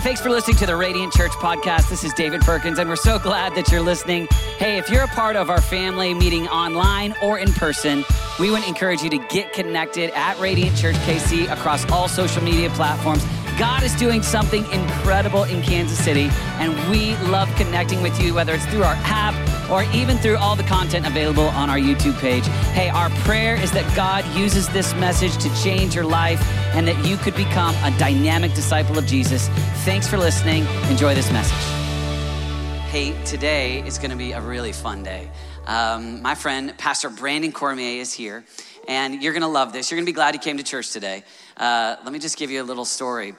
thanks for listening to the Radiant Church podcast. This is David Perkins, and we're so glad that you're listening. Hey, if you're a part of our family meeting online or in person, we would encourage you to get connected at Radiant Church KC across all social media platforms. God is doing something incredible in Kansas City, and we love connecting with you, whether it's through our app or even through all the content available on our YouTube page. Hey, our prayer is that God uses this message to change your life and that you could become a dynamic disciple of Jesus. Thanks for listening. Enjoy this message. Hey, today is going to be a really fun day. Um, my friend, Pastor Brandon Cormier, is here, and you're going to love this. You're going to be glad he came to church today. Uh, let me just give you a little story.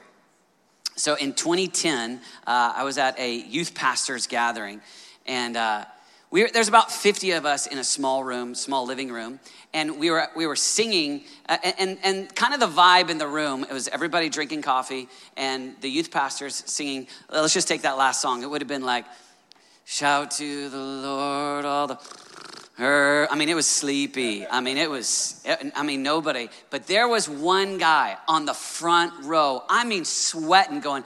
So in 2010, uh, I was at a youth pastors gathering, and uh, we were, there's about 50 of us in a small room, small living room, and we were we were singing, uh, and and kind of the vibe in the room. It was everybody drinking coffee, and the youth pastors singing. Let's just take that last song. It would have been like, "Shout to the Lord, all the." Her, I mean, it was sleepy. I mean, it was, I mean, nobody. But there was one guy on the front row, I mean, sweating, going,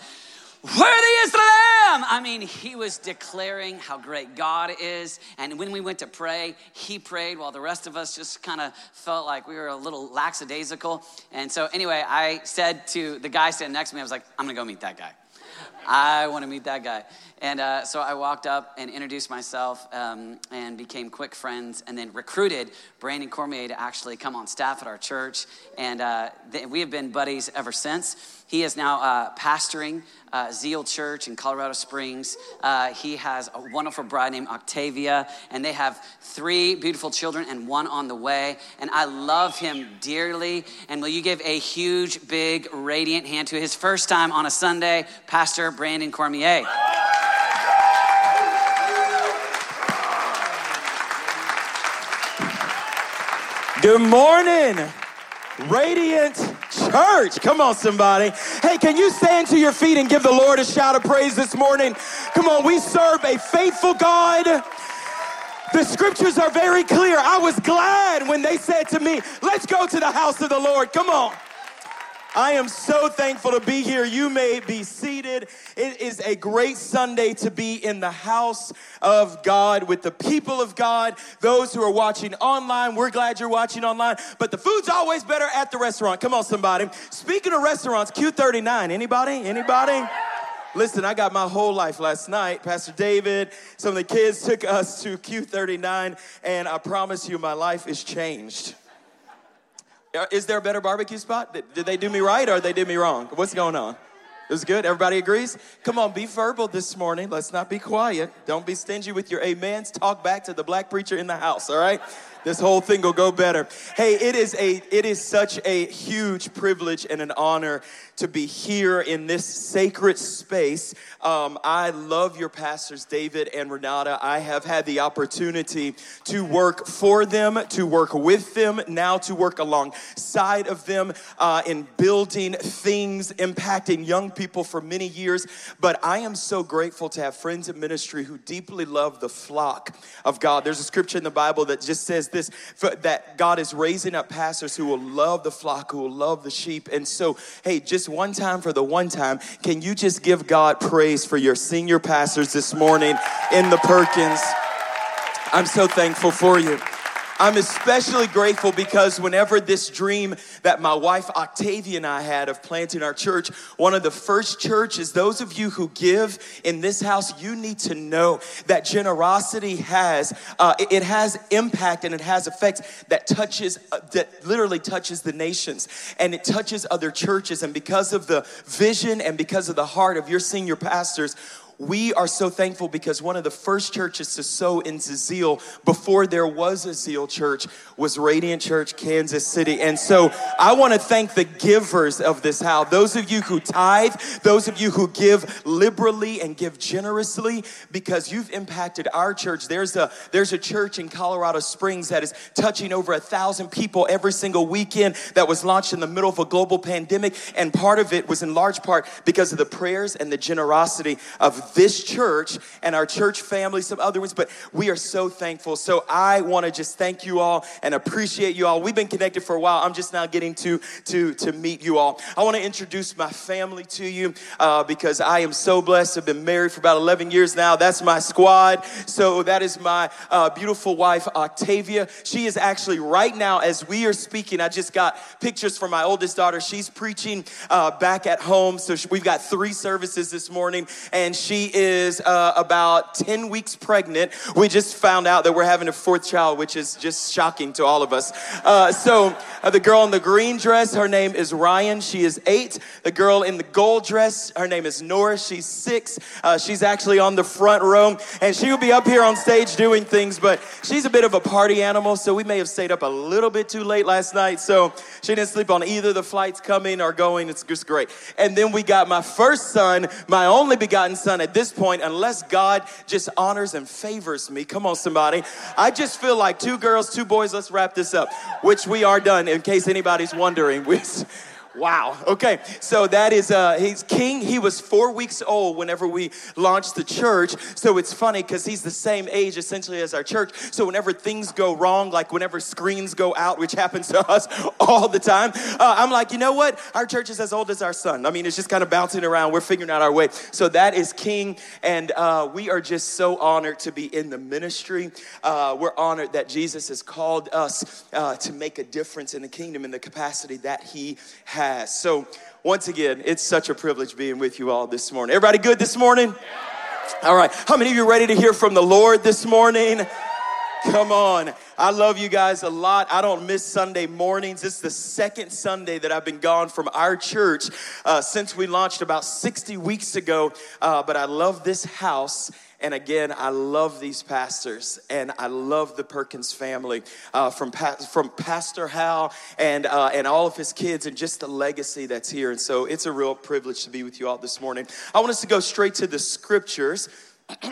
Worthy is the Lamb. I mean, he was declaring how great God is. And when we went to pray, he prayed while the rest of us just kind of felt like we were a little lackadaisical. And so, anyway, I said to the guy standing next to me, I was like, I'm gonna go meet that guy. I wanna meet that guy. And uh, so I walked up and introduced myself um, and became quick friends, and then recruited Brandon Cormier to actually come on staff at our church. And uh, th- we have been buddies ever since. He is now uh, pastoring uh, Zeal Church in Colorado Springs. Uh, he has a wonderful bride named Octavia, and they have three beautiful children and one on the way. And I love him dearly. And will you give a huge, big, radiant hand to his first time on a Sunday, Pastor Brandon Cormier? Good morning, Radiant Church. Come on, somebody. Hey, can you stand to your feet and give the Lord a shout of praise this morning? Come on, we serve a faithful God. The scriptures are very clear. I was glad when they said to me, Let's go to the house of the Lord. Come on. I am so thankful to be here. You may be seated. It is a great Sunday to be in the house of God with the people of God. Those who are watching online, we're glad you're watching online. But the food's always better at the restaurant. Come on, somebody. Speaking of restaurants, Q39. Anybody? Anybody? Listen, I got my whole life last night. Pastor David, some of the kids took us to Q39, and I promise you, my life is changed. Uh, is there a better barbecue spot? Did, did they do me right or they did me wrong? What's going on? It was good. Everybody agrees? Come on, be verbal this morning. Let's not be quiet. Don't be stingy with your amens. Talk back to the black preacher in the house, all right? This whole thing will go better. Hey, it is a it is such a huge privilege and an honor to be here in this sacred space. Um, I love your pastors, David and Renata. I have had the opportunity to work for them, to work with them, now to work alongside of them uh, in building things impacting young people for many years. But I am so grateful to have friends in ministry who deeply love the flock of God. There's a scripture in the Bible that just says this that God is raising up pastors who will love the flock, who will love the sheep. And so, hey, just one time for the one time, can you just give God praise for your senior pastors this morning in the Perkins? I'm so thankful for you. I'm especially grateful because whenever this dream that my wife Octavia and I had of planting our church, one of the first churches, those of you who give in this house, you need to know that generosity has, uh, it has impact and it has effects that touches, uh, that literally touches the nations and it touches other churches. And because of the vision and because of the heart of your senior pastors, we are so thankful because one of the first churches to sow into zeal before there was a zeal church was Radiant Church, Kansas City. And so I want to thank the givers of this house, those of you who tithe, those of you who give liberally and give generously because you've impacted our church. There's a, there's a church in Colorado Springs that is touching over a thousand people every single weekend that was launched in the middle of a global pandemic. And part of it was in large part because of the prayers and the generosity of this church and our church family, some other ones, but we are so thankful. So I want to just thank you all and appreciate you all. We've been connected for a while. I'm just now getting to to to meet you all. I want to introduce my family to you uh, because I am so blessed. I've been married for about 11 years now. That's my squad. So that is my uh, beautiful wife, Octavia. She is actually right now as we are speaking. I just got pictures from my oldest daughter. She's preaching uh, back at home. So we've got three services this morning, and she is uh, about 10 weeks pregnant. We just found out that we're having a fourth child, which is just shocking to all of us. Uh, so uh, the girl in the green dress, her name is Ryan. She is eight. The girl in the gold dress, her name is Nora. She's six. Uh, she's actually on the front row, and she will be up here on stage doing things, but she's a bit of a party animal, so we may have stayed up a little bit too late last night. So she didn't sleep on either the flights coming or going. It's just great. And then we got my first son, my only begotten son at this point, unless God just honors and favors me. Come on, somebody. I just feel like two girls, two boys, let's wrap this up, which we are done in case anybody's wondering. Wow. Okay. So that is uh he's king. He was 4 weeks old whenever we launched the church. So it's funny cuz he's the same age essentially as our church. So whenever things go wrong, like whenever screens go out, which happens to us all the time, uh, I'm like, "You know what? Our church is as old as our son." I mean, it's just kind of bouncing around. We're figuring out our way. So that is king and uh, we are just so honored to be in the ministry. Uh, we're honored that Jesus has called us uh, to make a difference in the kingdom in the capacity that he has has. So, once again, it's such a privilege being with you all this morning. Everybody good this morning? All right. How many of you ready to hear from the Lord this morning? Come on. I love you guys a lot. I don't miss Sunday mornings. It's the second Sunday that I've been gone from our church uh, since we launched about 60 weeks ago. Uh, but I love this house and again, I love these pastors and I love the Perkins family uh, from, pa- from Pastor Hal and, uh, and all of his kids and just the legacy that's here. And so it's a real privilege to be with you all this morning. I want us to go straight to the scriptures.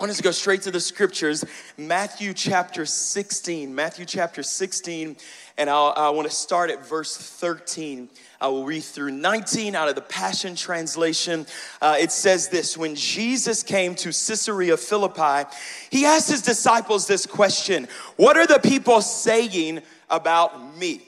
I want us to go straight to the scriptures, Matthew chapter 16. Matthew chapter 16, and I'll, I want to start at verse 13. I will read through 19 out of the Passion Translation. Uh, it says this When Jesus came to Caesarea Philippi, he asked his disciples this question What are the people saying about me,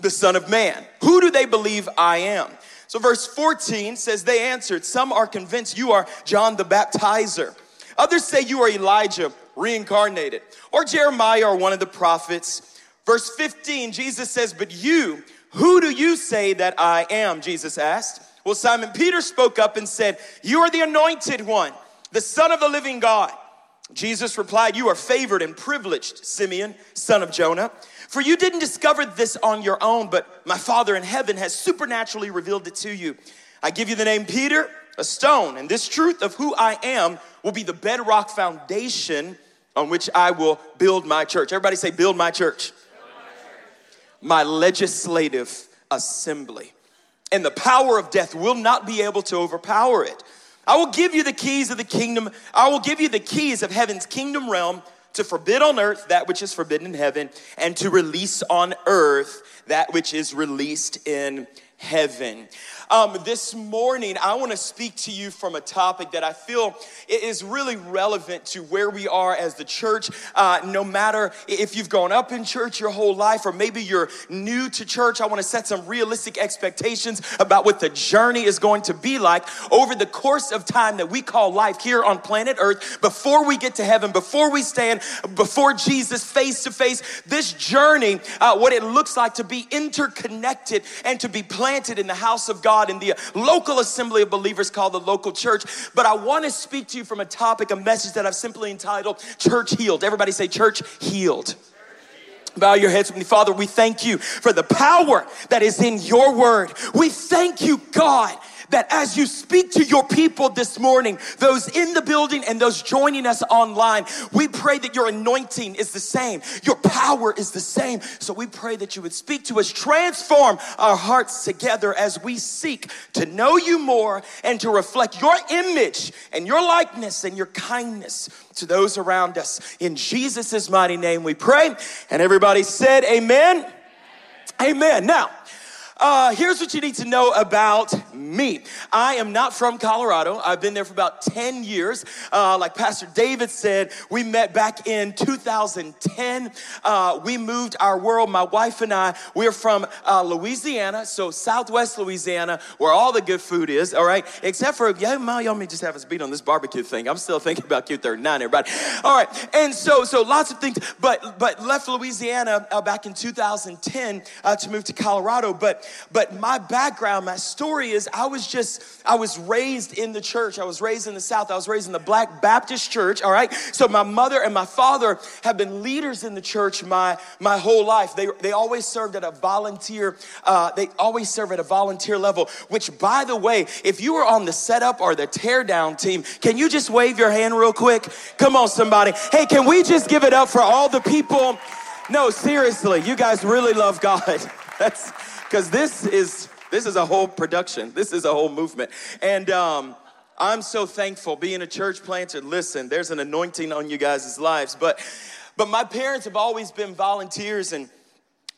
the Son of Man? Who do they believe I am? So, verse 14 says, They answered, Some are convinced you are John the Baptizer. Others say you are Elijah reincarnated, or Jeremiah or one of the prophets. Verse 15, Jesus says, But you, who do you say that I am? Jesus asked. Well, Simon Peter spoke up and said, You are the anointed one, the Son of the living God. Jesus replied, You are favored and privileged, Simeon, son of Jonah. For you didn't discover this on your own, but my Father in heaven has supernaturally revealed it to you. I give you the name Peter, a stone, and this truth of who I am will be the bedrock foundation on which I will build my church. Everybody say, Build my church my legislative assembly. And the power of death will not be able to overpower it. I will give you the keys of the kingdom. I will give you the keys of heaven's kingdom realm to forbid on earth that which is forbidden in heaven and to release on earth that which is released in heaven. Um, this morning, I want to speak to you from a topic that I feel is really relevant to where we are as the church. Uh, no matter if you've gone up in church your whole life or maybe you're new to church, I want to set some realistic expectations about what the journey is going to be like over the course of time that we call life here on planet Earth before we get to heaven, before we stand before Jesus face to face. This journey, uh, what it looks like to be interconnected and to be planted in the house of God God in the local assembly of believers called the local church. But I want to speak to you from a topic, a message that I've simply entitled Church Healed. Everybody say, Church Healed. Bow your heads with me. Father, we thank you for the power that is in your word. We thank you, God, that as you speak to your people this morning, those in the building and those joining us online, we pray that your anointing is the same, your power is the same. So we pray that you would speak to us, transform our hearts together as we seek to know you more and to reflect your image and your likeness and your kindness to those around us. In Jesus' mighty name we pray. And everybody said, Amen. Amen. Now, Uh, here's what you need to know about me. I am not from Colorado. I've been there for about 10 years. Uh, like Pastor David said, we met back in 2010. Uh, we moved our world, my wife and I, we're from uh, Louisiana, so Southwest Louisiana, where all the good food is, all right? Except for, yeah, y'all may just have us beat on this barbecue thing. I'm still thinking about Q39, everybody. All right, and so, so lots of things, but, but left Louisiana uh, back in 2010 uh, to move to Colorado, but but my background, my story is I was just, I was raised in the church. I was raised in the South. I was raised in the Black Baptist church, all right? So my mother and my father have been leaders in the church my, my whole life. They, they always served at a volunteer, uh, they always serve at a volunteer level, which by the way, if you were on the setup or the teardown team, can you just wave your hand real quick? Come on, somebody. Hey, can we just give it up for all the people? No, seriously, you guys really love God. That's because this is this is a whole production. This is a whole movement, and. Um, I'm so thankful being a church planter. Listen, there's an anointing on you guys' lives, but but my parents have always been volunteers and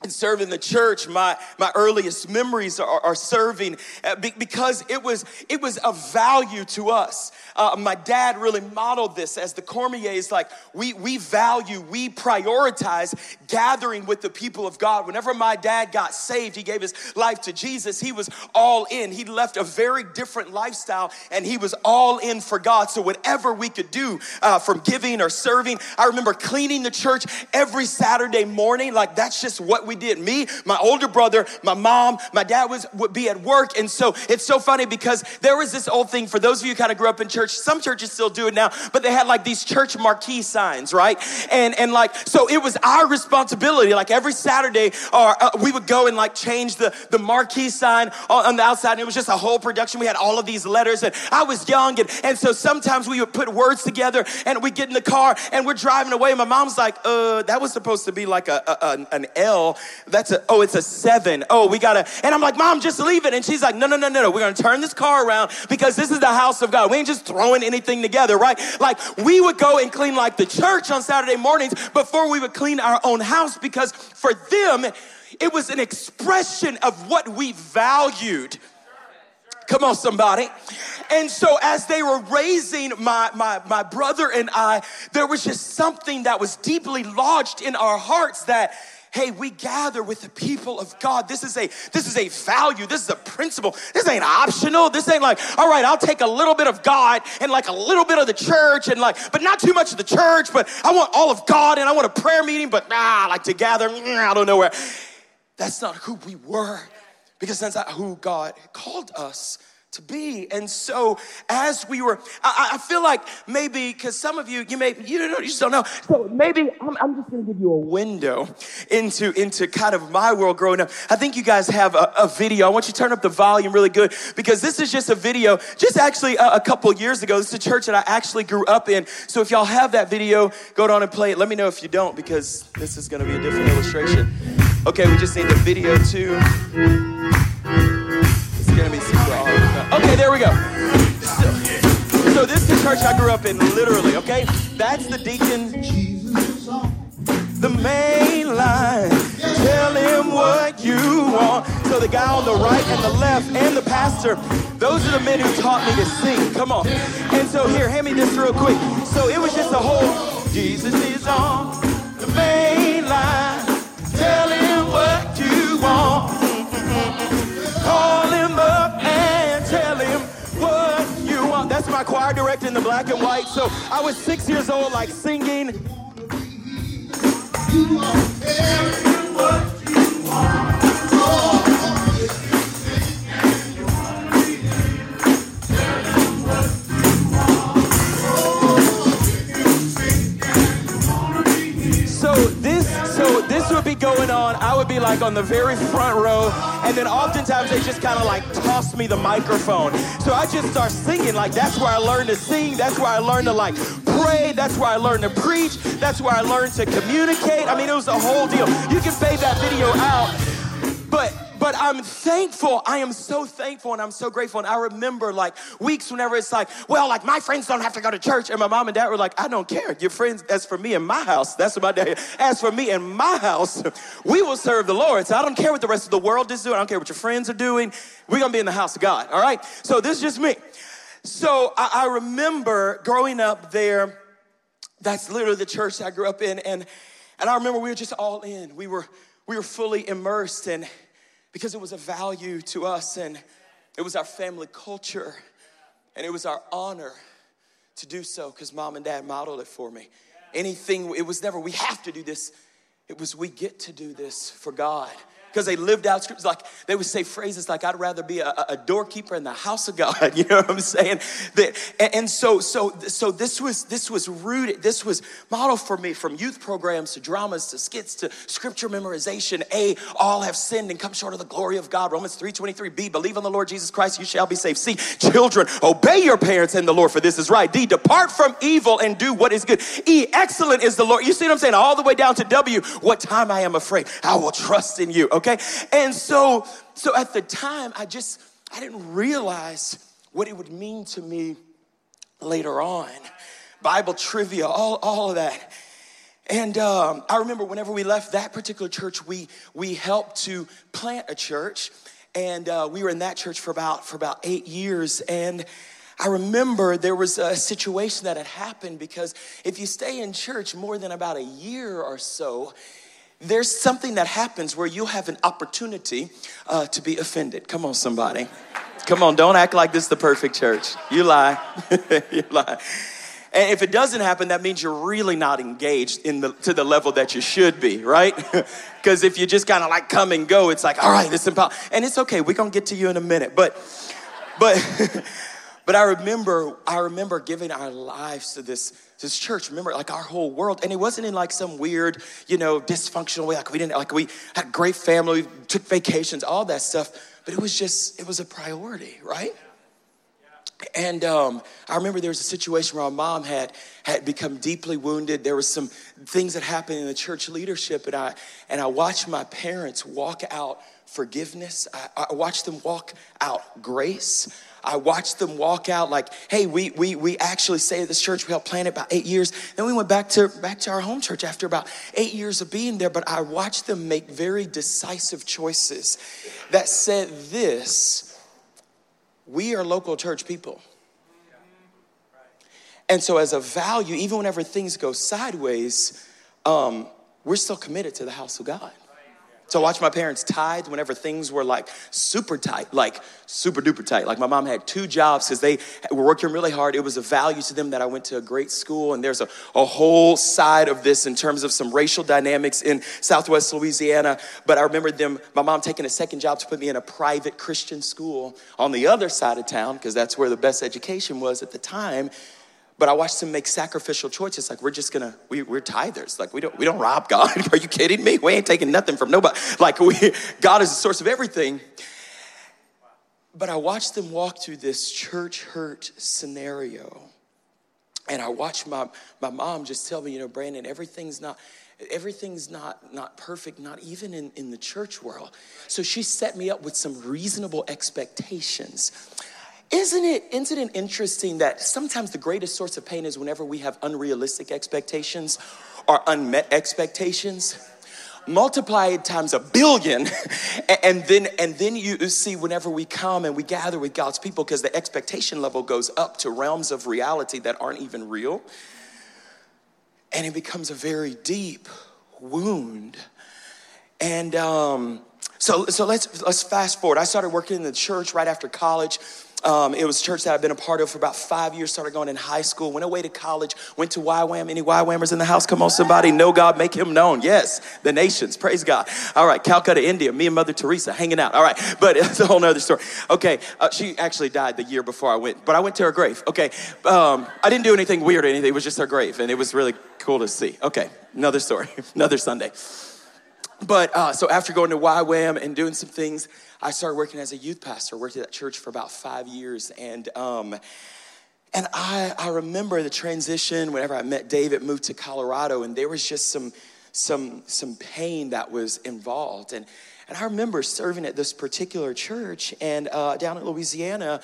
and serving the church my my earliest memories are, are serving uh, because it was it was of value to us. Uh, my dad really modeled this as the cormiers like we we value we prioritize gathering with the people of god. Whenever my dad got saved he gave his life to jesus he was all in. He left a very different lifestyle and he was all in for god. So whatever we could do uh, from giving or serving i remember cleaning the church every saturday morning. Like that's just what we did. Me, my older brother, my mom, my dad was would be at work. And so it's so funny because there was this old thing for those of you kind of grew up in church, some churches still do it now, but they had like these church marquee signs, right? And and like so it was our responsibility. Like every Saturday, or uh, we would go and like change the, the marquee sign on, on the outside. And it was just a whole production. We had all of these letters, and I was young, and, and so sometimes we would put words together and we get in the car and we're driving away. My mom's like, uh, that was supposed to be like a, a an L that's a, oh, it's a seven. Oh, we gotta, and I'm like, Mom, just leave it. And she's like, no, no, no, no, no. We're gonna turn this car around because this is the house of God. We ain't just throwing anything together, right? Like we would go and clean like the church on Saturday mornings before we would clean our own house because for them, it was an expression of what we valued. Come on, somebody. And so as they were raising my, my, my brother and I, there was just something that was deeply lodged in our hearts that hey we gather with the people of god. This is a this is a value. This is a principle. This ain't optional. This ain't like all right i'll take a little bit of god and like a little bit of the church and like but not too much of the church but i want all of god and i want a prayer meeting but ah like to gather. I don't know where. That's not who we were. Because that's not who god called us to be. And so as we were, I, I feel like maybe, because some of you, you may, you don't know, you just don't know. So maybe I'm, I'm just going to give you a window into, into kind of my world growing up. I think you guys have a, a, video. I want you to turn up the volume really good because this is just a video, just actually a, a couple years ago. This is a church that I actually grew up in. So if y'all have that video, go down and play it. Let me know if you don't because this is going to be a different illustration. Okay, we just need the video too It's gonna be super. Okay, there we go. So, so this is the church I grew up in, literally, okay? That's the deacon. The main line. Tell him what you want. So the guy on the right and the left and the pastor, those are the men who taught me to sing. Come on. And so here, hand me this real quick. So it was just a whole Jesus is on my choir director in the black and white. So I was six years old, like singing. You what you want. Would be going on, I would be like on the very front row, and then oftentimes they just kind of like toss me the microphone. So I just start singing. Like that's where I learned to sing. That's where I learned to like pray. That's where I learned to preach. That's where I learned to communicate. I mean, it was a whole deal. You can fade that video out, but but I'm thankful. I am so thankful and I'm so grateful. And I remember like weeks whenever it's like, well, like my friends don't have to go to church. And my mom and dad were like, I don't care. Your friends, as for me in my house, that's what my dad, as for me in my house, we will serve the Lord. So I don't care what the rest of the world is doing. I don't care what your friends are doing. We're going to be in the house of God. All right. So this is just me. So I, I remember growing up there. That's literally the church I grew up in. And, and I remember we were just all in. We were, we were fully immersed and because it was a value to us and it was our family culture and it was our honor to do so because mom and dad modeled it for me. Anything, it was never, we have to do this. It was, we get to do this for God because they lived out scriptures. Like they would say phrases like, "I'd rather be a, a doorkeeper in the house of God." You know what I'm saying? That, and, and, so, so, so this was this was rooted. This was modeled for me from youth programs to dramas to skits to scripture memorization. A, all have sinned and come short of the glory of God. Romans three twenty three. B, believe on the Lord Jesus Christ, you shall be saved. C, children, obey your parents and the Lord, for this is right. D, depart from evil and do what is good. E, excellent is the Lord. You see what I'm saying? All the way down to W. What time I am afraid, I will trust in you. Okay, and so, so at the time, I just, I didn't realize what it would mean to me later on. Bible trivia, all, all of that. And um, I remember whenever we left that particular church, we, we helped to plant a church. And uh, we were in that church for about, for about eight years. And I remember there was a situation that had happened because if you stay in church more than about a year or so, there's something that happens where you have an opportunity uh, to be offended. Come on, somebody. Come on, don't act like this is the perfect church. You lie. you lie. And if it doesn't happen, that means you're really not engaged in the, to the level that you should be, right? Because if you just kind of like come and go, it's like, all right, this is And it's okay. We're going to get to you in a minute. But, but, but I remember, I remember giving our lives to this this church, remember, like our whole world, and it wasn't in like some weird, you know, dysfunctional way. Like we didn't, like we had a great family, we took vacations, all that stuff. But it was just, it was a priority, right? And um, I remember there was a situation where our mom had had become deeply wounded. There was some things that happened in the church leadership, and I and I watched my parents walk out forgiveness. I, I watched them walk out grace. I watched them walk out like, hey, we, we, we actually say this church, we helped plant it about eight years. Then we went back to, back to our home church after about eight years of being there. But I watched them make very decisive choices that said this we are local church people. And so, as a value, even whenever things go sideways, um, we're still committed to the house of God. So I watched my parents tithe whenever things were like super tight, like super duper tight. Like my mom had two jobs because they were working really hard. It was a value to them that I went to a great school. And there's a, a whole side of this in terms of some racial dynamics in Southwest Louisiana. But I remember them, my mom taking a second job to put me in a private Christian school on the other side of town because that's where the best education was at the time. But I watched them make sacrificial choices. Like we're just gonna, we, we're tithers. Like we don't, we don't rob God. Are you kidding me? We ain't taking nothing from nobody. Like we, God is the source of everything. But I watched them walk through this church hurt scenario. And I watched my, my mom just tell me, you know, Brandon, everything's not, everything's not not perfect not even in, in the church world so she set me up with some reasonable expectations isn't it, isn't it interesting that sometimes the greatest source of pain is whenever we have unrealistic expectations or unmet expectations? multiply it times a billion and then and then you see whenever we come and we gather with god's people because the expectation level goes up to realms of reality that aren't even real. And it becomes a very deep wound. And um, so so let's let's fast forward. I started working in the church right after college um, it was a church that I've been a part of for about five years. Started going in high school, went away to college, went to YWAM. Any YWAMers in the house? Come on, somebody. Know God, make him known. Yes, the nations. Praise God. All right, Calcutta, India. Me and Mother Teresa hanging out. All right, but it's a whole nother story. Okay, uh, she actually died the year before I went, but I went to her grave. Okay, um, I didn't do anything weird or anything. It was just her grave, and it was really cool to see. Okay, another story, another Sunday. But uh, so after going to YWAM and doing some things, I started working as a youth pastor. Worked at that church for about five years, and um, and I I remember the transition. Whenever I met David, moved to Colorado, and there was just some some some pain that was involved, and And I remember serving at this particular church and uh, down in Louisiana,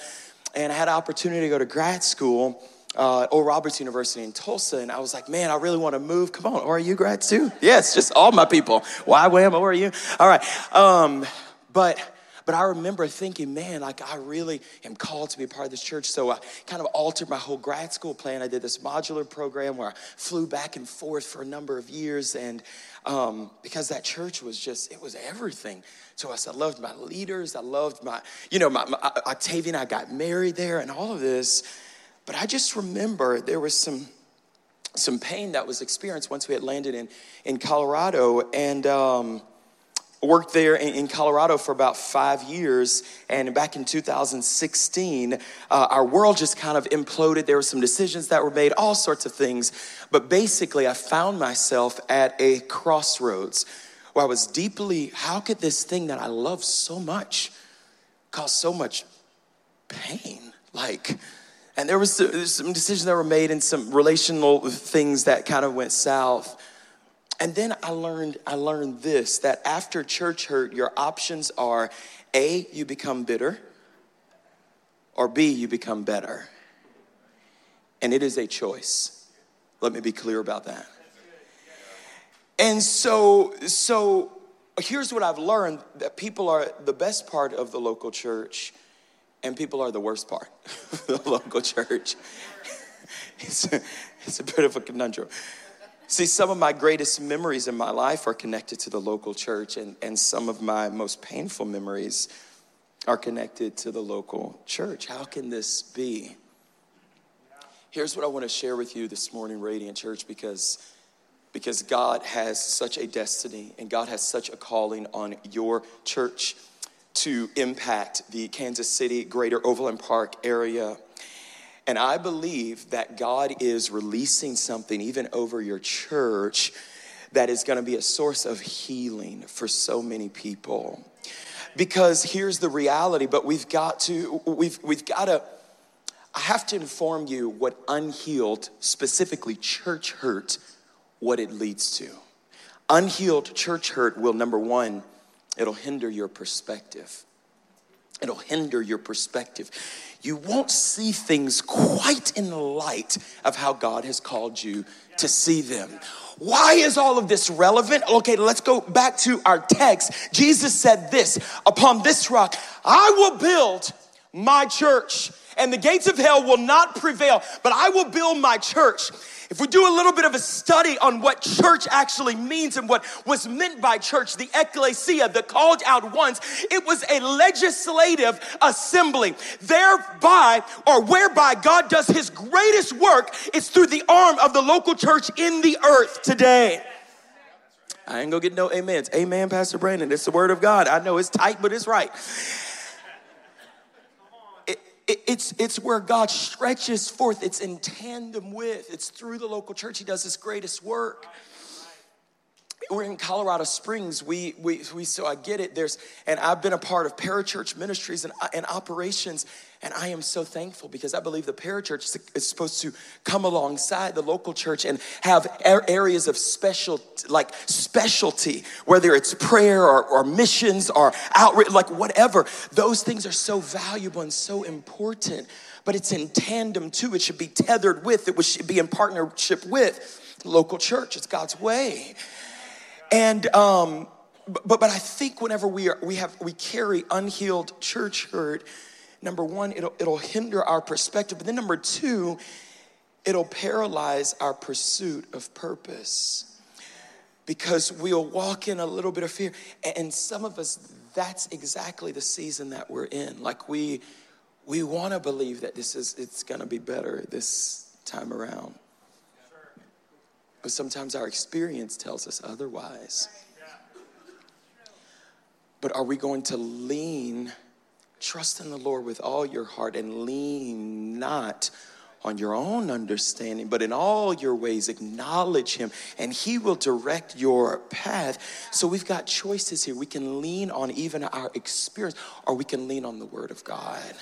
and I had an opportunity to go to grad school. Uh, Oral Roberts University in Tulsa, and I was like, man, I really want to move. Come on, ORU grads too? Yes, just all my people. Why YWAM, ORU? All right. Um, but but I remember thinking, man, like I really am called to be a part of this church. So I kind of altered my whole grad school plan. I did this modular program where I flew back and forth for a number of years. And um, because that church was just, it was everything to us. I loved my leaders. I loved my, you know, my, my Octavia, I got married there and all of this. But I just remember there was some some pain that was experienced once we had landed in in Colorado, and um, worked there in, Colorado for about five years. And back in 2016, uh, our world just kind of imploded. There were some decisions that were made, all sorts of things. But basically, I found myself at a crossroads where I was deeply, how could this thing that I love so much cause so much pain? Like, and there was some decisions that were made and some relational things that kind of went south. And then I learned I learned this that after church hurt your options are A you become bitter or B you become better. And it is a choice. Let me be clear about that. And so so here's what I've learned that people are the best part of the local church and people are the worst part of the local church. It's a, it's a bit of a conundrum. See, some of my greatest memories in my life are connected to the local church, and, and some of my most painful memories are connected to the local church. How can this be? Here's what I want to share with you this morning, Radiant Church, because, because God has such a destiny and God has such a calling on your church to impact the Kansas City, greater Overland Park area. And I believe that God is releasing something even over your church that is going to be a source of healing for so many people. Because here's the reality, but we've got to, we've, we've got to, I have to inform you what unhealed, specifically church hurt, what it leads to. Unhealed church hurt will, number one, it'll hinder your perspective. It'll hinder your perspective you won't see things quite in the light of how God has called you to see them. Why is all of this relevant? Okay, let's go back to our text. Jesus said this Upon this rock, I will build my church, and the gates of hell will not prevail, but I will build my church. If we do a little bit of a study on what church actually means and what was meant by church, the ecclesia, the called out ones, it was a legislative assembly. Thereby, or whereby God does his greatest work, is through the arm of the local church in the earth today. I ain't gonna get no amens. Amen, Pastor Brandon. It's the word of God. I know it's tight, but it's right it's, it's where God stretches forth. It's in tandem with, it's through the local church. He does his greatest work we're in Colorado Springs. We, we, we, so I get it. There's, and I've been a part of parachurch ministries and, uh, and operations, and I am so thankful because I believe the parachurch is supposed to come alongside the local church and have areas of special, like specialty, whether it's prayer or, or missions or outreach, like whatever. Those things are so valuable and so important, but it's in tandem too. It should be tethered with, it should be in partnership with local church. It's God's way. And um, but but I think whenever we are we have we carry unhealed church hurt, number one, it'll it'll hinder our perspective. But then number two, it'll paralyze our pursuit of purpose. Because we'll walk in a little bit of fear. And some of us, that's exactly the season that we're in. Like we we want to believe that this is it's gonna be better this time around. But sometimes our experience tells us otherwise. But are we going to lean, trust in the Lord with all your heart and lean not on your own understanding, but in all your ways acknowledge Him and He will direct your path. So we've got choices here. We can lean on even our experience or we can lean on the Word of God.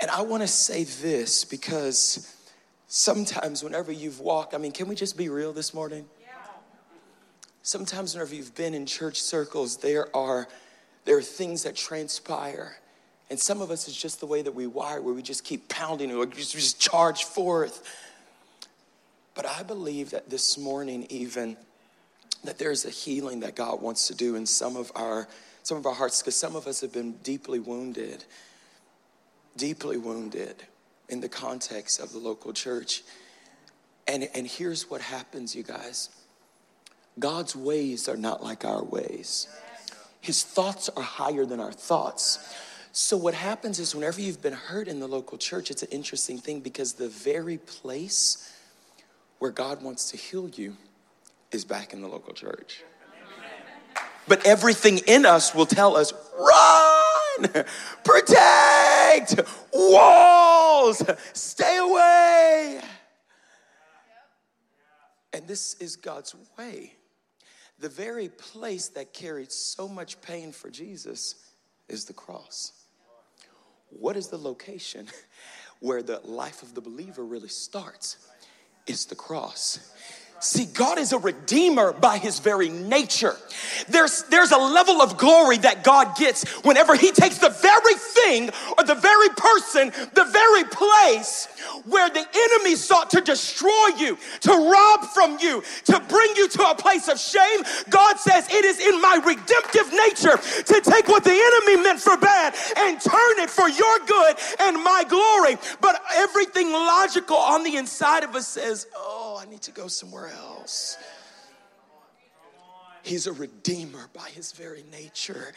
And I want to say this because sometimes whenever you've walked, I mean, can we just be real this morning? Sometimes, whenever you've been in church circles, there are, there are things that transpire. And some of us is just the way that we wire, where we just keep pounding, or just, just charge forth. But I believe that this morning, even, that there's a healing that God wants to do in some of our some of our hearts, because some of us have been deeply wounded, deeply wounded in the context of the local church. And, and here's what happens, you guys God's ways are not like our ways. His thoughts are higher than our thoughts. So, what happens is, whenever you've been hurt in the local church, it's an interesting thing because the very place where God wants to heal you is back in the local church. But everything in us will tell us run, protect, walls, stay away. And this is God's way the very place that carried so much pain for Jesus is the cross. What is the location where the life of the believer really starts? It's the cross. See, God is a redeemer by his very nature. There's, there's a level of glory that God gets whenever he takes the very thing or the very person, the very place where the enemy sought to destroy you, to rob from you, to bring you to a place of shame. God says, It is in my redemptive nature to take what the enemy meant for bad and turn it for your good and my glory. But everything logical on the inside of us says, Oh, I need to go somewhere else. He's a redeemer by his very nature.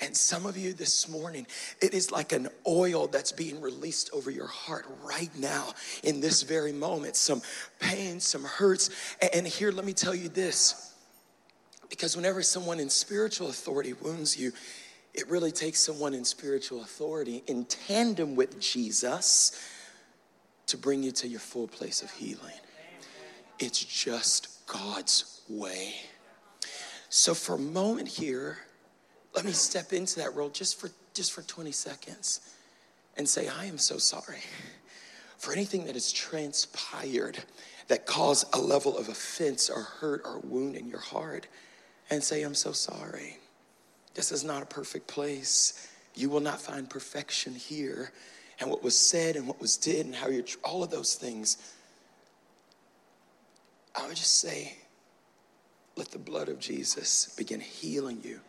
And some of you this morning, it is like an oil that's being released over your heart right now in this very moment. Some pain, some hurts. And here, let me tell you this because whenever someone in spiritual authority wounds you, it really takes someone in spiritual authority in tandem with Jesus to bring you to your full place of healing. It's just God's way. So, for a moment here, let me step into that role just for, just for 20 seconds and say, I am so sorry for anything that has transpired that caused a level of offense or hurt or wound in your heart. And say, I'm so sorry. This is not a perfect place. You will not find perfection here. And what was said and what was did and how you're, all of those things I would just say, let the blood of Jesus begin healing you,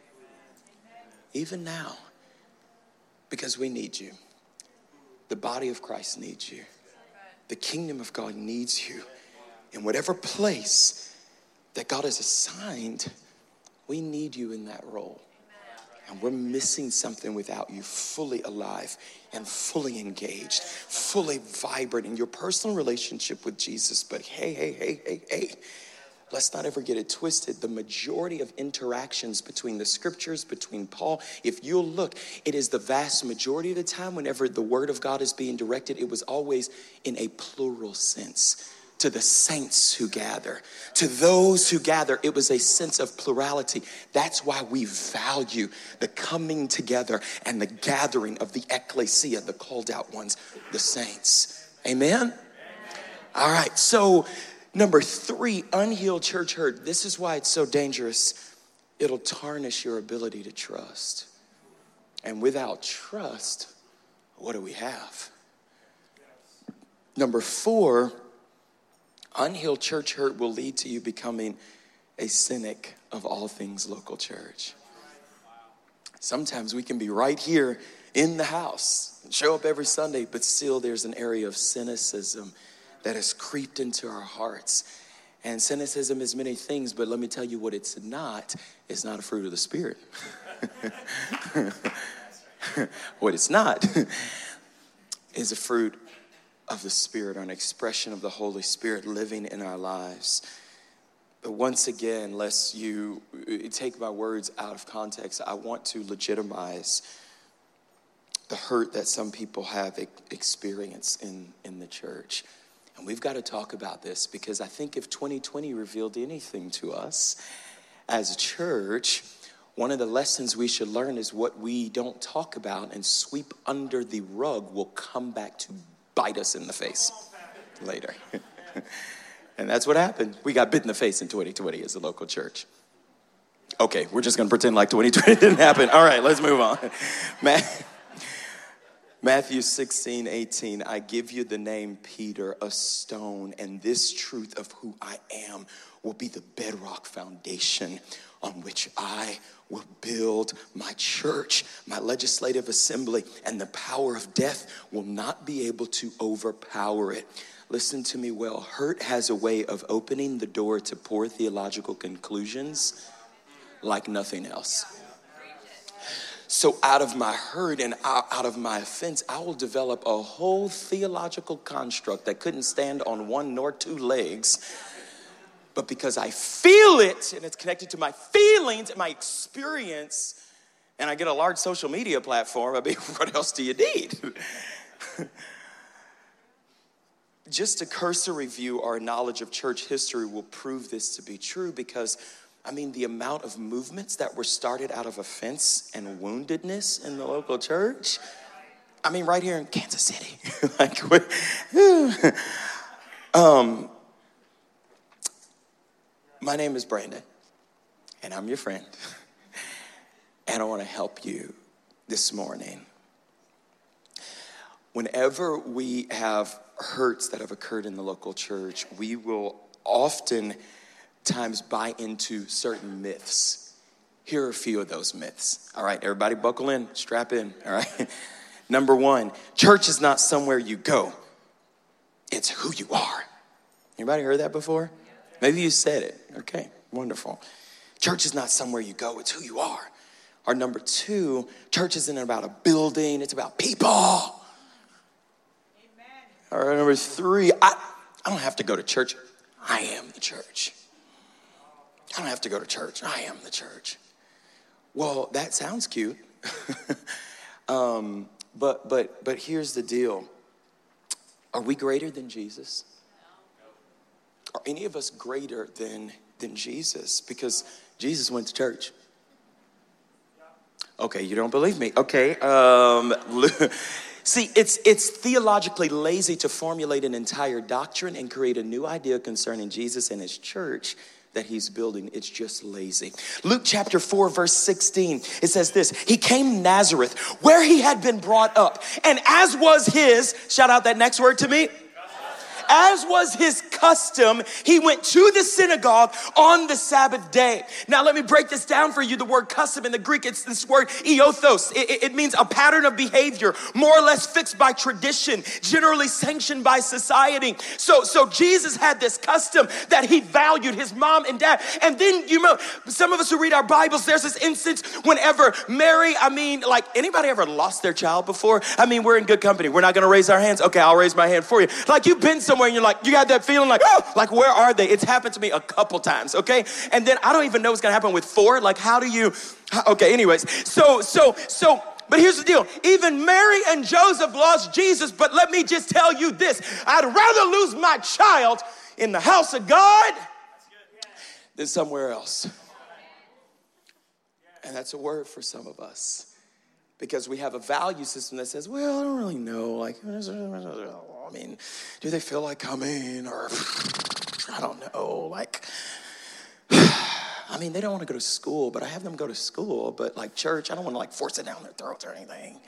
even now, because we need you. The body of Christ needs you, the kingdom of God needs you. In whatever place that God has assigned, we need you in that role. And we're missing something without you fully alive and fully engaged, fully vibrant in your personal relationship with Jesus. But hey, hey, hey, hey, hey, let's not ever get it twisted. The majority of interactions between the scriptures, between Paul, if you'll look, it is the vast majority of the time whenever the word of God is being directed, it was always in a plural sense to the saints who gather, to those who gather. It was a sense of plurality. That's why we value the coming together and the gathering of the ecclesia, the called out ones, the saints. Amen? All right, so number three, unhealed church hurt. This is why it's so dangerous. It'll tarnish your ability to trust. And without trust, what do we have? Number four, Unhealed church hurt will lead to you becoming a cynic of all things local church. Sometimes we can be right here in the house, show up every Sunday, but still there's an area of cynicism that has creeped into our hearts. And cynicism is many things, but let me tell you what it's not. It's not a fruit of the Spirit. what it's not is a fruit of the Spirit or an expression of the Holy Spirit living in our lives. But once again, lest you uh, take my words out of context, I want to legitimize the hurt that some people have experienced in, in the church. And we've got to talk about this because I think if 2020 revealed anything to us as a church, one of the lessons we should learn is what we don't talk about and sweep under the rug will come back to bite us in the face later. and that's what happened. We got bit in the face in 2020 as a local church. Okay, we're just gonna pretend like 2020 didn't happen. All right, let's move on. Matthew 16, 18. I give you the name Peter, a stone, and this truth of who I am will be the bedrock foundation on which I will build my church, my legislative assembly, and the power of death will not be able to overpower it. Listen to me well. Hurt has a way of opening the door to poor theological conclusions like nothing else. So, out of my hurt and out of my offense, I will develop a whole theological construct that couldn't stand on one nor two legs but because I feel it and it's connected to my feelings and my experience, and I get a large social media platform, I mean, what else do you need? Just a cursory view or knowledge of church history will prove this to be true because, I mean, the amount of movements that were started out of offense and woundedness in the local church. I mean, right here in Kansas City. like, um, my name is Brandon, and I'm your friend. and I want to help you this morning. Whenever we have hurts that have occurred in the local church, we will often times buy into certain myths. Here are a few of those myths. All right, everybody buckle in, strap in, all right? Number one, church is not somewhere you go, it's who you are. Anybody heard that before? Maybe you said it. Okay, wonderful. Church is not somewhere you go, it's who you are. Or number two, church isn't about a building, it's about people. Amen. Number three, I, I don't have to go to church, I am the church. I don't have to go to church, I am the church. Well, that sounds cute. um, but but but here's the deal. Are we greater than Jesus? Are any of us greater than, than Jesus? Because Jesus went to church. Okay, you don't believe me. Okay. Um, see, it's, it's theologically lazy to formulate an entire doctrine and create a new idea concerning Jesus and his church that he's building. It's just lazy. Luke chapter 4, verse 16, it says this He came Nazareth, where he had been brought up, and as was his, shout out that next word to me as was his custom, he went to the synagogue on the Sabbath day. Now, let me break this down for you. The word custom in the Greek, it's this word iothos. It, it means a pattern of behavior, more or less fixed by tradition, generally sanctioned by society. So, so Jesus had this custom that he valued his mom and dad. And then, you know, some of us who read our Bibles, there's this instance whenever Mary, I mean, like anybody ever lost their child before? I mean, we're in good company. We're not going to raise our hands. Okay, I'll raise my hand for you. Like you've been somewhere and you're like, you got that feeling like, oh, like where are they? It's happened to me a couple times, okay? And then I don't even know what's gonna happen with four. Like, how do you, okay, anyways. So, so, so, but here's the deal. Even Mary and Joseph lost Jesus, but let me just tell you this. I'd rather lose my child in the house of God than somewhere else. And that's a word for some of us because we have a value system that says, well, I don't really know. Like, I mean, do they feel like coming? Or I don't know. Like, I mean, they don't want to go to school, but I have them go to school. But like church, I don't want to like force it down their throats or anything.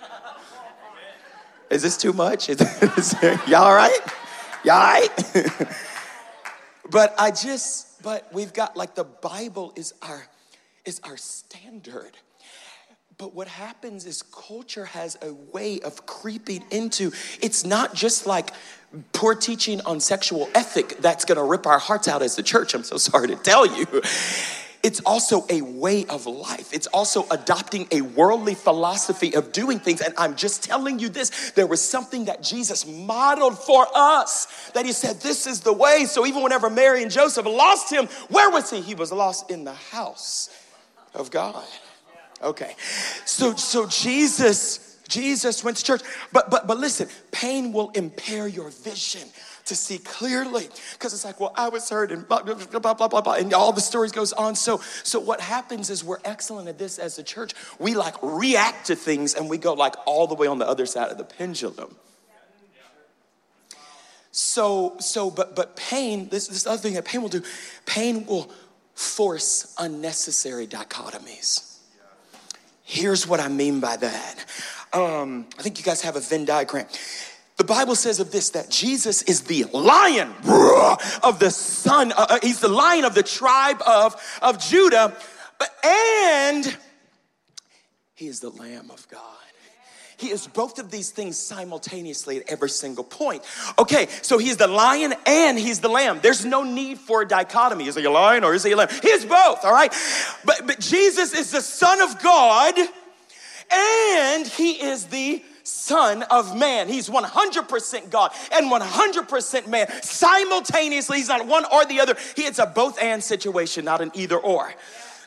Is this too much? Is, is y'all all right? Y'all all right? but I just, but we've got like the Bible is our is our standard. But what happens is culture has a way of creeping into it's not just like poor teaching on sexual ethic that's gonna rip our hearts out as the church. I'm so sorry to tell you. It's also a way of life. It's also adopting a worldly philosophy of doing things. And I'm just telling you this there was something that Jesus modeled for us that he said, This is the way. So even whenever Mary and Joseph lost him, where was he? He was lost in the house of God. Okay. So so Jesus Jesus went to church. But but but listen, pain will impair your vision to see clearly because it's like well i was hurt and blah, blah blah blah blah and all the stories goes on so so what happens is we're excellent at this as a church we like react to things and we go like all the way on the other side of the pendulum so so but but pain this this other thing that pain will do pain will force unnecessary dichotomies. Here's what I mean by that. Um, I think you guys have a Venn diagram. The Bible says of this that Jesus is the lion of the son, uh, uh, he's the lion of the tribe of, of Judah, but, and he is the Lamb of God. He is both of these things simultaneously at every single point. Okay, so he's the lion and he's the lamb. There's no need for a dichotomy. Is he a lion or is he a lamb? He is both, all right? But, but Jesus is the Son of God and he is the Son of Man. He's 100% God and 100% man. Simultaneously, he's not one or the other. He, it's a both and situation, not an either or.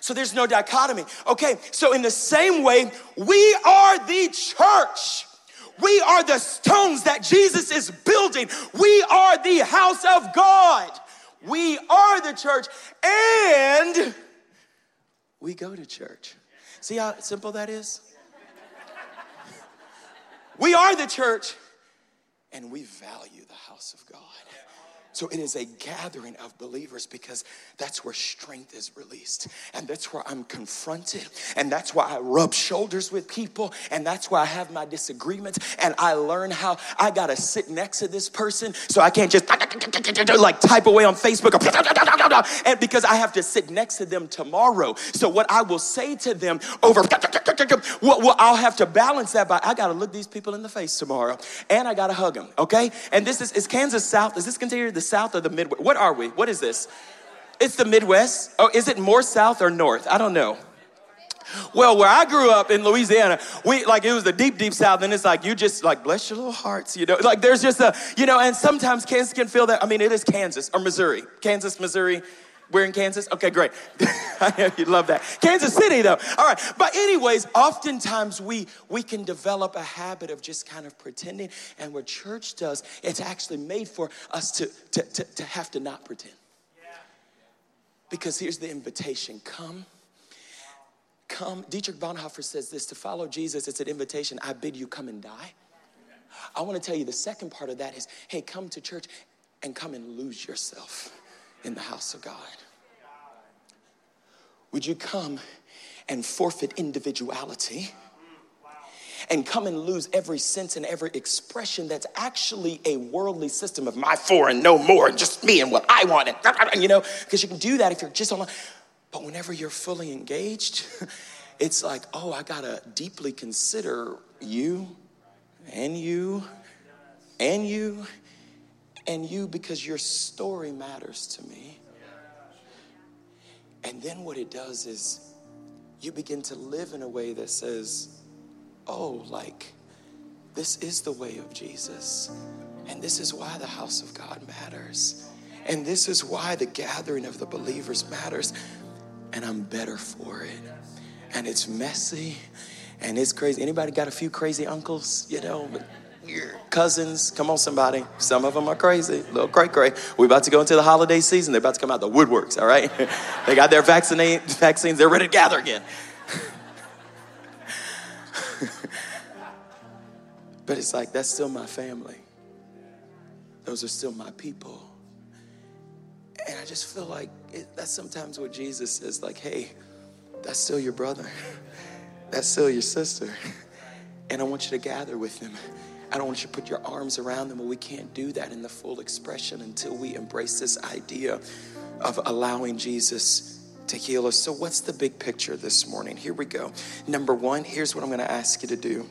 So there's no dichotomy. Okay, so in the same way, we are the church. We are the stones that Jesus is building. We are the house of God. We are the church and we go to church. See how simple that is? We are the church and we value the house of God. So it is a gathering of believers because that's where strength is released. And that's where I'm confronted. And that's why I rub shoulders with people. And that's why I have my disagreements. And I learn how I got to sit next to this person so I can't just like type away on Facebook. And because I have to sit next to them tomorrow. So what I will say to them over, well, I'll have to balance that by I got to look these people in the face tomorrow. And I got to hug them. Okay? And this is, is Kansas South, is this considered the South or the Midwest? What are we? What is this? It's the Midwest. Oh, is it more South or North? I don't know. Well, where I grew up in Louisiana, we like it was the deep, deep South, and it's like you just like bless your little hearts, you know. Like there's just a, you know, and sometimes Kansas can feel that. I mean, it is Kansas or Missouri, Kansas, Missouri. We're in Kansas? Okay, great. I know you love that. Kansas City, though. All right. But, anyways, oftentimes we, we can develop a habit of just kind of pretending. And what church does, it's actually made for us to, to, to, to have to not pretend. Because here's the invitation come. Come. Dietrich Bonhoeffer says this to follow Jesus, it's an invitation. I bid you come and die. I want to tell you the second part of that is hey, come to church and come and lose yourself in the house of God. Would you come and forfeit individuality? and come and lose every sense and every expression that's actually a worldly system of my four and no more and just me and what I want and you know because you can do that if you're just on but whenever you're fully engaged it's like oh I got to deeply consider you and you and you and you because your story matters to me. And then what it does is you begin to live in a way that says, oh, like, this is the way of Jesus. And this is why the house of God matters. And this is why the gathering of the believers matters. And I'm better for it. And it's messy and it's crazy. Anybody got a few crazy uncles, you know? Cousins. Come on, somebody. Some of them are crazy, little cray cray. We're about to go into the holiday season. They're about to come out the woodworks, all right? they got their vaccinate, vaccines. They're ready to gather again. but it's like, that's still my family. Those are still my people. And I just feel like it, that's sometimes what Jesus says, like, hey, that's still your brother. That's still your sister. And I want you to gather with them I don't want you to put your arms around them, but we can't do that in the full expression until we embrace this idea of allowing Jesus to heal us. So, what's the big picture this morning? Here we go. Number one, here's what I'm going to ask you to do.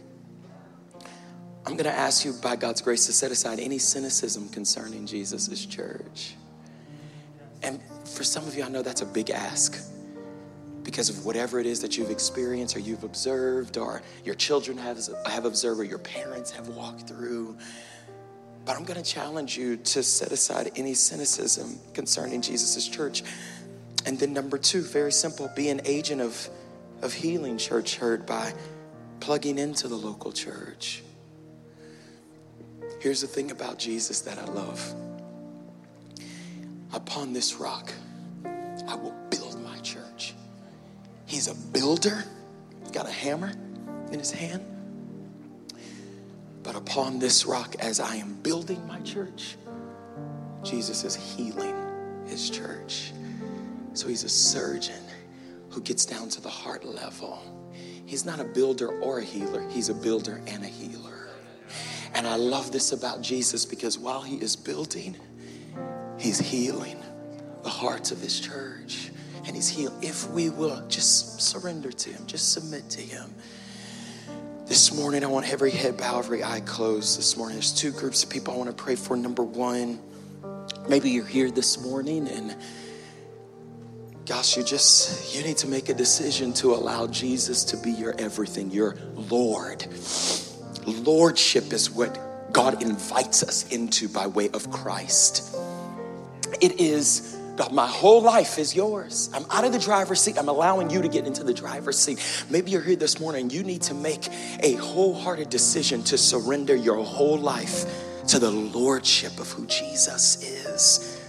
I'm going to ask you, by God's grace, to set aside any cynicism concerning Jesus' church. And for some of you, I know that's a big ask because of whatever it is that you've experienced or you've observed or your children have, have observed or your parents have walked through. But I'm going to challenge you to set aside any cynicism concerning Jesus' church. And then, number two, very simple be an agent of, of healing, church hurt, by plugging into the local church. Here's the thing about Jesus that I love upon this rock, I will build. He's a builder, got a hammer in his hand. But upon this rock, as I am building my church, Jesus is healing his church. So he's a surgeon who gets down to the heart level. He's not a builder or a healer, he's a builder and a healer. And I love this about Jesus because while he is building, he's healing the hearts of his church. And he's healed if we will just surrender to him, just submit to him. This morning, I want every head bow, every eye closed. This morning, there's two groups of people I want to pray for. Number one, maybe you're here this morning and gosh, you just, you need to make a decision to allow Jesus to be your everything, your Lord. Lordship is what God invites us into by way of Christ. It is, God, my whole life is yours. I'm out of the driver's seat. I'm allowing you to get into the driver's seat. Maybe you're here this morning. You need to make a wholehearted decision to surrender your whole life to the Lordship of who Jesus is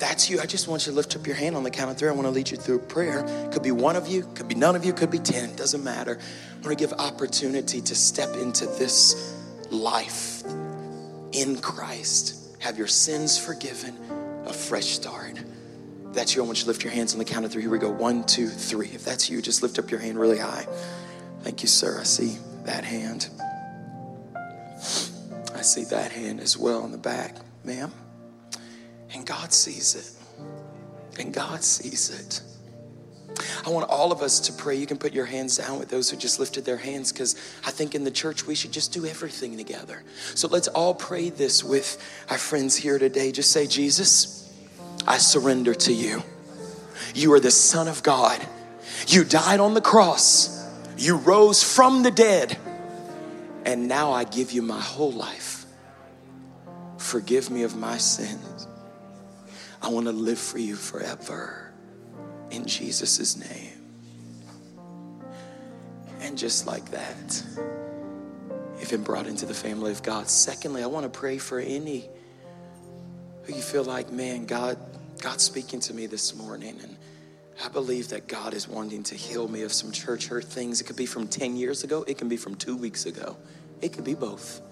that's you, I just want you to lift up your hand on the count of three. I want to lead you through prayer. Could be one of you, could be none of you, could be 10, doesn't matter. I want to give opportunity to step into this life in Christ. Have your sins forgiven, a fresh start. That's you. I want you to lift your hands on the count of three. Here we go. One, two, three. If that's you, just lift up your hand really high. Thank you, sir. I see that hand. I see that hand as well in the back, ma'am. And God sees it. And God sees it. I want all of us to pray. You can put your hands down with those who just lifted their hands because I think in the church we should just do everything together. So let's all pray this with our friends here today. Just say, Jesus, I surrender to you. You are the Son of God. You died on the cross, you rose from the dead, and now I give you my whole life. Forgive me of my sins. I want to live for you forever in Jesus' name. And just like that, you've been brought into the family of God. Secondly, I want to pray for any who you feel like, man, God, God's speaking to me this morning, and I believe that God is wanting to heal me of some church hurt things. It could be from 10 years ago, it can be from two weeks ago, it could be both.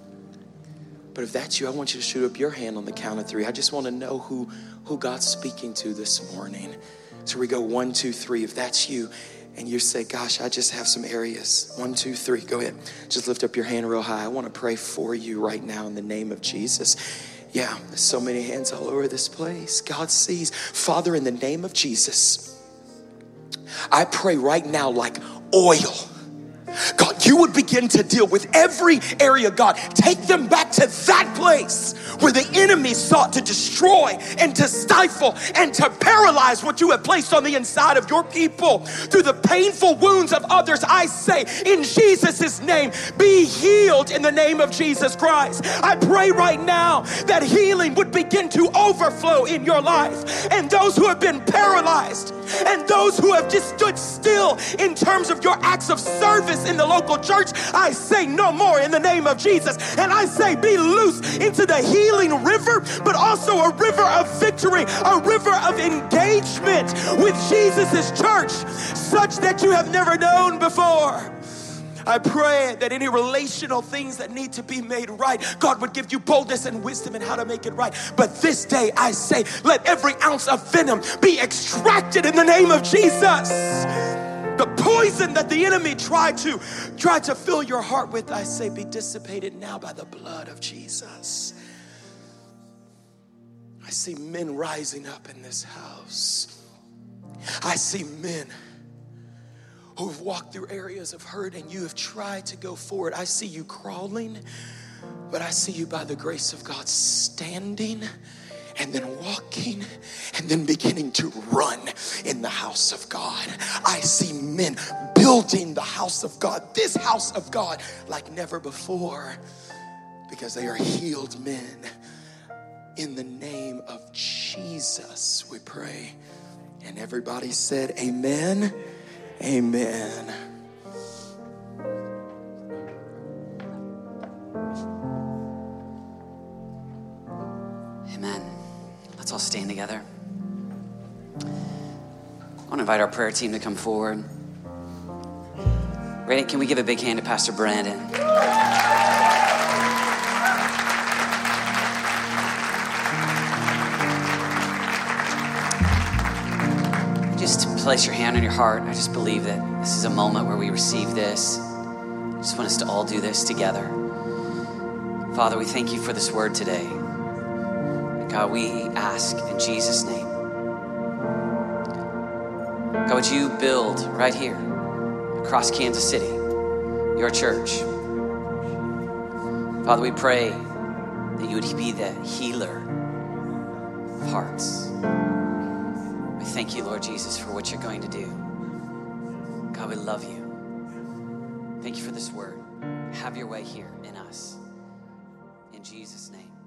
But if that's you, I want you to shoot up your hand on the count of three. I just want to know who, who God's speaking to this morning. So we go one, two, three. If that's you, and you say, Gosh, I just have some areas. One, two, three. Go ahead. Just lift up your hand real high. I want to pray for you right now in the name of Jesus. Yeah, there's so many hands all over this place. God sees. Father, in the name of Jesus, I pray right now like oil God, you would begin to deal with every area, God. Take them back to that place where the enemy sought to destroy and to stifle and to paralyze what you have placed on the inside of your people through the painful wounds of others. I say, in Jesus' name, be healed in the name of Jesus Christ. I pray right now that healing would begin to overflow in your life and those who have been paralyzed and those who have just stood still in terms of your acts of service in the local church, I say no more in the name of Jesus. And I say be loose into the healing river, but also a river of victory, a river of engagement with Jesus' church, such that you have never known before. I pray that any relational things that need to be made right, God would give you boldness and wisdom in how to make it right. But this day, I say, let every ounce of venom be extracted in the name of Jesus. The poison that the enemy tried to try to fill your heart with, I say, be dissipated now by the blood of Jesus. I see men rising up in this house. I see men who've walked through areas of hurt and you have tried to go forward. I see you crawling, but I see you by the grace of God standing and then walking and then beginning to run in the house of God. I see men building the house of God, this house of God, like never before because they are healed men. In the name of Jesus, we pray. And everybody said, Amen. Amen. All stand together. I want to invite our prayer team to come forward. Ready? Can we give a big hand to Pastor Brandon? Just place your hand on your heart. I just believe that this is a moment where we receive this. I just want us to all do this together. Father, we thank you for this word today. God, we ask in Jesus' name. God, would you build right here across Kansas City your church? Father, we pray that you would be the healer of hearts. We thank you, Lord Jesus, for what you're going to do. God, we love you. Thank you for this word. Have your way here in us. In Jesus' name.